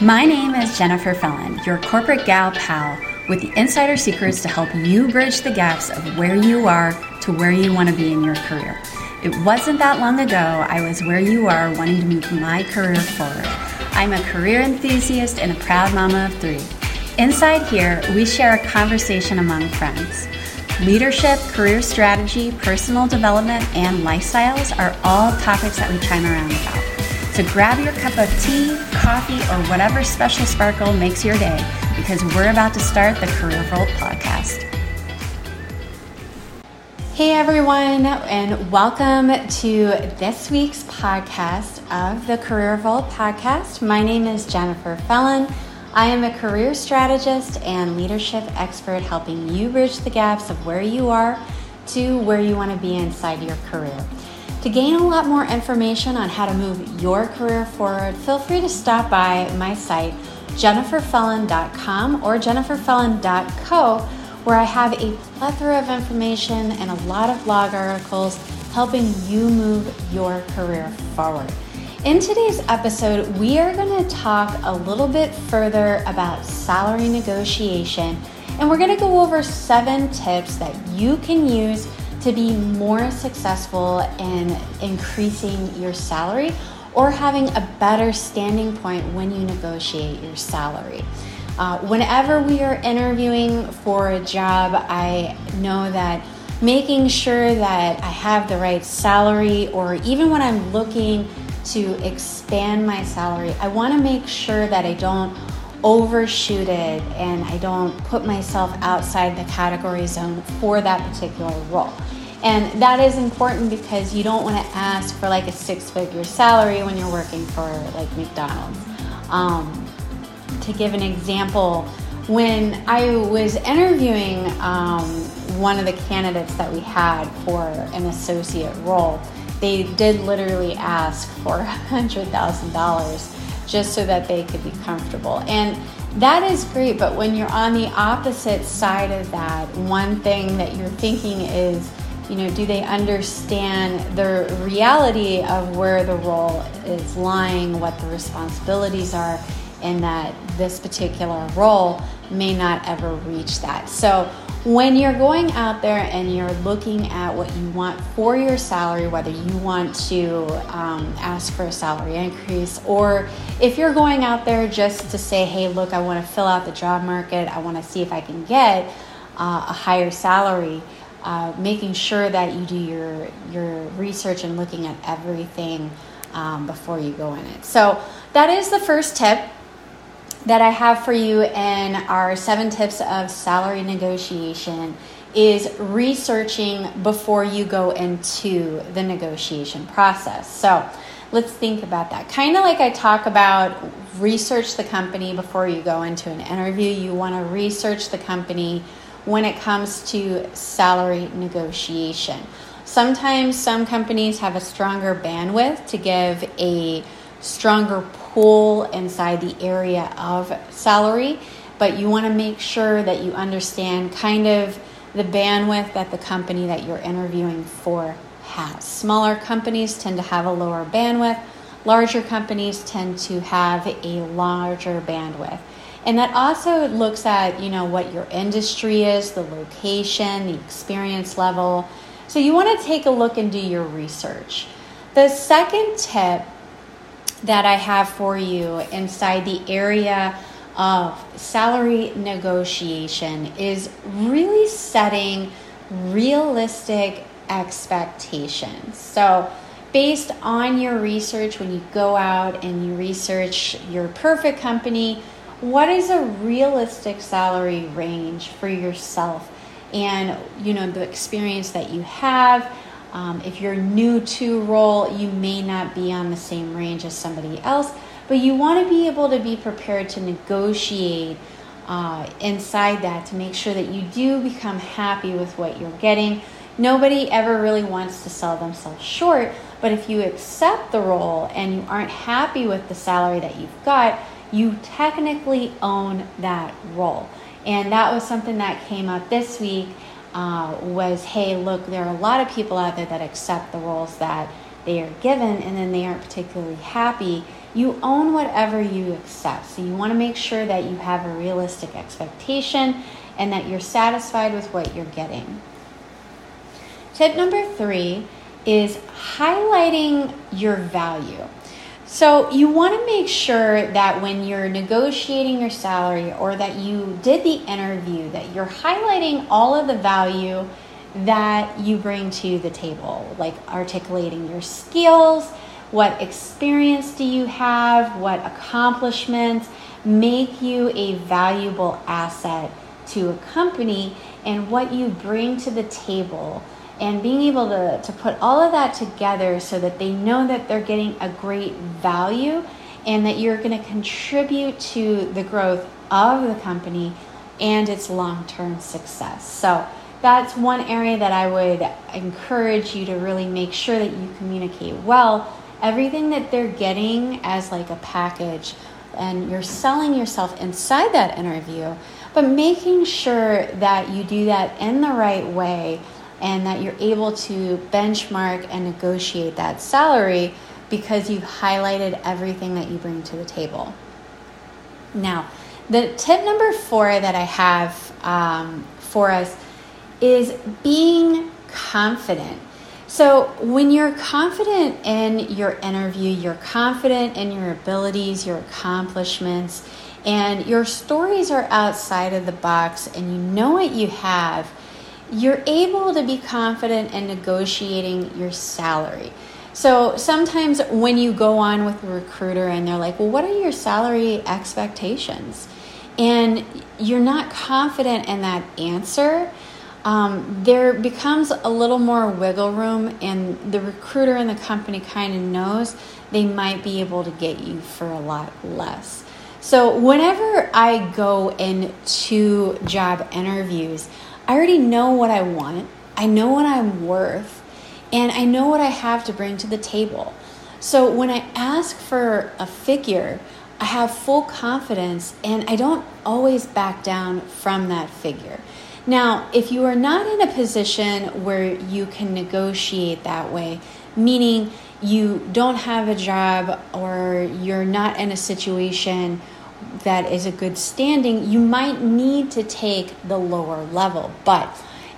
My name is Jennifer Fellon, your corporate gal pal, with the insider secrets to help you bridge the gaps of where you are to where you want to be in your career. It wasn't that long ago I was where you are wanting to move my career forward. I'm a career enthusiast and a proud mama of three. Inside here, we share a conversation among friends. Leadership, career strategy, personal development, and lifestyles are all topics that we chime around about. So grab your cup of tea, coffee, or whatever special sparkle makes your day because we're about to start the Career Vault podcast. Hey everyone, and welcome to this week's podcast of the Career Vault podcast. My name is Jennifer Fellon. I am a career strategist and leadership expert helping you bridge the gaps of where you are to where you want to be inside your career. To gain a lot more information on how to move your career forward, feel free to stop by my site, jenniferfellon.com or jenniferfellon.co, where I have a plethora of information and a lot of blog articles helping you move your career forward. In today's episode, we are going to talk a little bit further about salary negotiation, and we're going to go over seven tips that you can use to be more successful in increasing your salary or having a better standing point when you negotiate your salary. Uh, whenever we are interviewing for a job, I know that making sure that I have the right salary, or even when I'm looking to expand my salary, I want to make sure that I don't overshoot it and I don't put myself outside the category zone for that particular role. And that is important because you don't want to ask for like a six figure salary when you're working for like McDonald's. Um, to give an example, when I was interviewing um, one of the candidates that we had for an associate role, they did literally ask for $100,000 just so that they could be comfortable. And that is great, but when you're on the opposite side of that, one thing that you're thinking is, you know, do they understand the reality of where the role is lying, what the responsibilities are, and that this particular role may not ever reach that. So, when you're going out there and you're looking at what you want for your salary, whether you want to um, ask for a salary increase, or if you're going out there just to say, hey, look, I want to fill out the job market, I want to see if I can get uh, a higher salary uh, making sure that you do your your research and looking at everything um, before you go in it. So that is the first tip that I have for you in our seven tips of salary negotiation is researching before you go into the negotiation process. So let's think about that. Kind of like I talk about research the company before you go into an interview. You want to research the company when it comes to salary negotiation. Sometimes some companies have a stronger bandwidth to give a stronger pool inside the area of salary, but you want to make sure that you understand kind of the bandwidth that the company that you're interviewing for has. Smaller companies tend to have a lower bandwidth, larger companies tend to have a larger bandwidth. And that also looks at, you know, what your industry is, the location, the experience level. So you want to take a look and do your research. The second tip that I have for you inside the area of salary negotiation is really setting realistic expectations. So, based on your research, when you go out and you research your perfect company, what is a realistic salary range for yourself and you know the experience that you have um, if you're new to role you may not be on the same range as somebody else but you want to be able to be prepared to negotiate uh, inside that to make sure that you do become happy with what you're getting nobody ever really wants to sell themselves short but if you accept the role and you aren't happy with the salary that you've got you technically own that role. And that was something that came up this week uh, was, hey, look, there are a lot of people out there that accept the roles that they are given and then they aren't particularly happy. you own whatever you accept. So you want to make sure that you have a realistic expectation and that you're satisfied with what you're getting. Tip number three is highlighting your value. So, you want to make sure that when you're negotiating your salary or that you did the interview, that you're highlighting all of the value that you bring to the table, like articulating your skills, what experience do you have, what accomplishments make you a valuable asset to a company, and what you bring to the table and being able to, to put all of that together so that they know that they're getting a great value and that you're going to contribute to the growth of the company and its long term success. So, that's one area that I would encourage you to really make sure that you communicate well. Everything that they're getting as like a package, and you're selling yourself inside that interview, but making sure that you do that in the right way and that you're able to benchmark and negotiate that salary because you've highlighted everything that you bring to the table. Now, the tip number four that I have um, for us is being confident. So, when you're confident in your interview, you're confident in your abilities, your accomplishments, and your stories are outside of the box, and you know what you have, you're able to be confident in negotiating your salary. So sometimes when you go on with a recruiter and they're like, well, what are your salary expectations? And you're not confident in that answer, um, there becomes a little more wiggle room, and the recruiter and the company kind of knows they might be able to get you for a lot less. So, whenever I go into job interviews, I already know what I want, I know what I'm worth, and I know what I have to bring to the table. So when I ask for a figure, I have full confidence and I don't always back down from that figure. Now, if you are not in a position where you can negotiate that way, meaning you don't have a job or you're not in a situation that is a good standing, you might need to take the lower level. But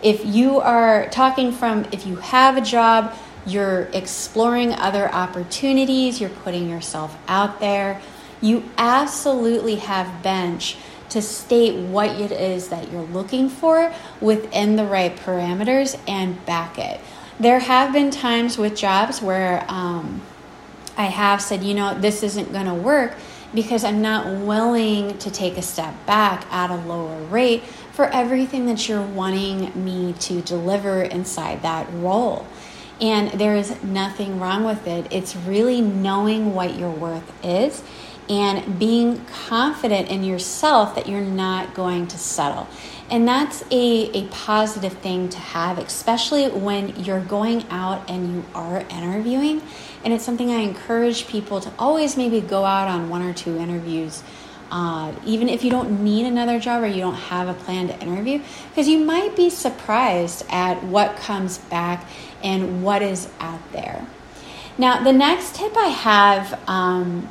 if you are talking from if you have a job, you're exploring other opportunities, you're putting yourself out there, you absolutely have bench to state what it is that you're looking for within the right parameters and back it. There have been times with jobs where um, I have said, you know, this isn't going to work because I'm not willing to take a step back at a lower rate for everything that you're wanting me to deliver inside that role. And there is nothing wrong with it. It's really knowing what your worth is and being confident in yourself that you're not going to settle. And that's a, a positive thing to have, especially when you're going out and you are interviewing. And it's something I encourage people to always maybe go out on one or two interviews. Uh, even if you don't need another job or you don't have a plan to interview, because you might be surprised at what comes back and what is out there. Now, the next tip I have um,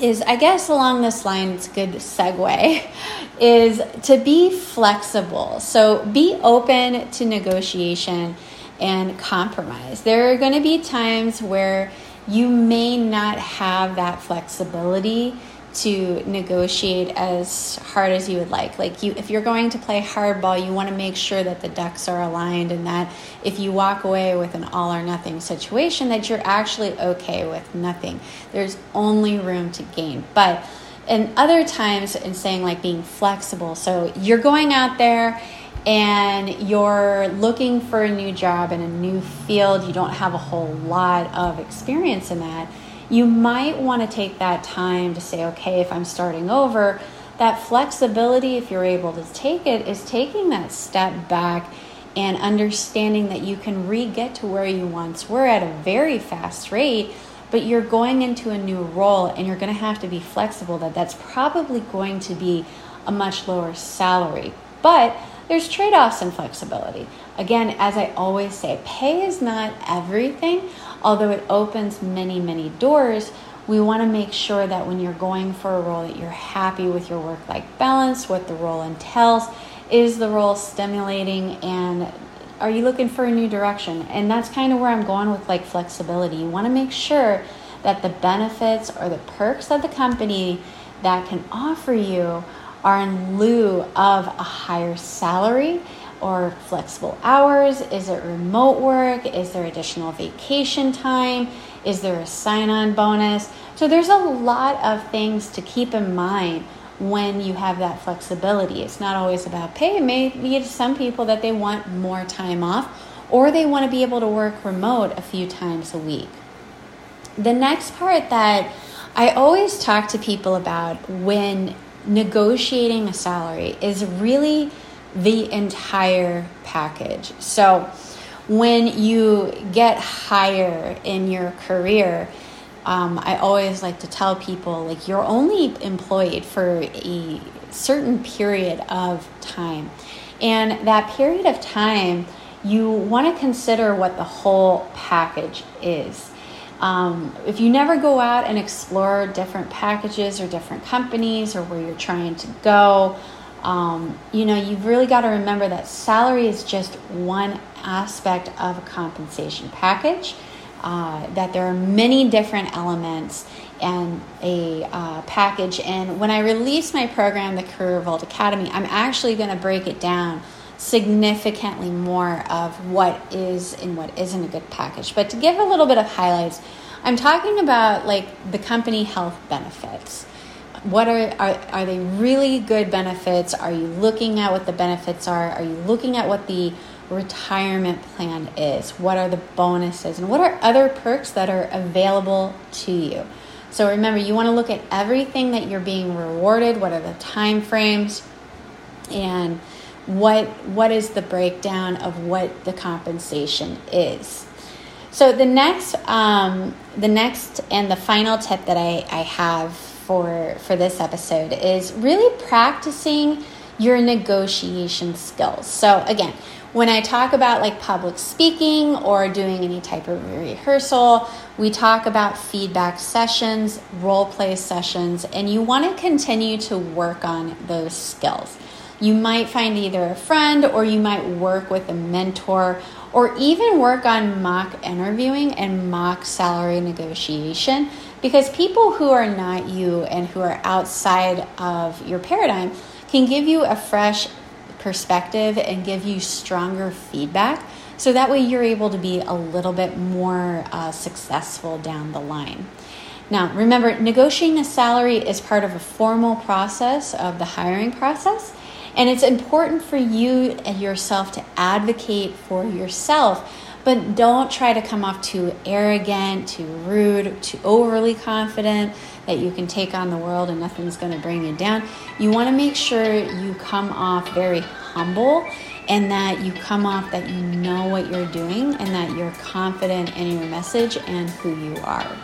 is I guess along this line, it's a good segue, is to be flexible. So be open to negotiation and compromise. There are going to be times where you may not have that flexibility to negotiate as hard as you would like. Like you if you're going to play hardball, you want to make sure that the ducks are aligned and that if you walk away with an all or nothing situation that you're actually okay with nothing. There's only room to gain. But and other times in saying like being flexible. So you're going out there and you're looking for a new job in a new field, you don't have a whole lot of experience in that you might want to take that time to say, okay, if I'm starting over, that flexibility, if you're able to take it, is taking that step back and understanding that you can re get to where you once were at a very fast rate, but you're going into a new role and you're going to have to be flexible that that's probably going to be a much lower salary. But there's trade offs in flexibility. Again, as I always say, pay is not everything, although it opens many, many doors. We want to make sure that when you're going for a role that you're happy with your work life balance, what the role entails, is the role stimulating and are you looking for a new direction? And that's kind of where I'm going with like flexibility. You want to make sure that the benefits or the perks of the company that can offer you are in lieu of a higher salary or flexible hours? Is it remote work? Is there additional vacation time? Is there a sign on bonus? So there's a lot of things to keep in mind when you have that flexibility. It's not always about pay. It may be to some people that they want more time off or they want to be able to work remote a few times a week. The next part that I always talk to people about when negotiating a salary is really the entire package. So, when you get higher in your career, um, I always like to tell people like you're only employed for a certain period of time. And that period of time, you want to consider what the whole package is. Um, if you never go out and explore different packages or different companies or where you're trying to go, um, you know, you've really got to remember that salary is just one aspect of a compensation package, uh, that there are many different elements and a uh, package. And when I release my program, the Career Vault Academy, I'm actually going to break it down significantly more of what is and what isn't a good package. But to give a little bit of highlights, I'm talking about like the company health benefits. What are, are are they really good benefits? Are you looking at what the benefits are? Are you looking at what the retirement plan is? What are the bonuses? And what are other perks that are available to you? So remember, you want to look at everything that you're being rewarded. What are the time frames? And what what is the breakdown of what the compensation is so the next um, the next and the final tip that I, I have for for this episode is really practicing your negotiation skills so again when I talk about like public speaking or doing any type of rehearsal, we talk about feedback sessions, role play sessions, and you want to continue to work on those skills. You might find either a friend or you might work with a mentor or even work on mock interviewing and mock salary negotiation because people who are not you and who are outside of your paradigm can give you a fresh perspective and give you stronger feedback so that way you're able to be a little bit more uh, successful down the line. Now, remember, negotiating a salary is part of a formal process of the hiring process. And it's important for you and yourself to advocate for yourself, but don't try to come off too arrogant, too rude, too overly confident that you can take on the world and nothing's going to bring you down. You want to make sure you come off very humble and that you come off that you know what you're doing and that you're confident in your message and who you are.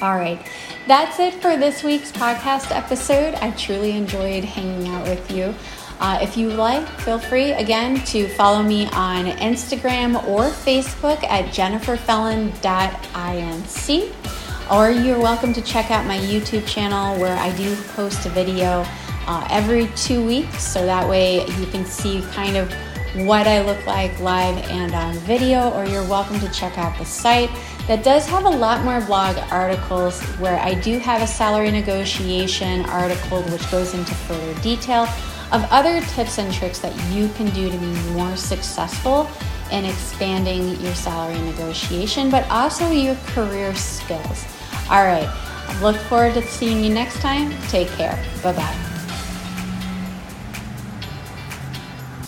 All right, that's it for this week's podcast episode. I truly enjoyed hanging out with you. Uh, if you like, feel free again to follow me on Instagram or Facebook at jenniferfelon.inc. Or you're welcome to check out my YouTube channel where I do post a video uh, every two weeks so that way you can see kind of what I look like live and on video, or you're welcome to check out the site that does have a lot more blog articles where I do have a salary negotiation article which goes into further detail of other tips and tricks that you can do to be more successful in expanding your salary negotiation, but also your career skills. All right, look forward to seeing you next time. Take care. Bye bye.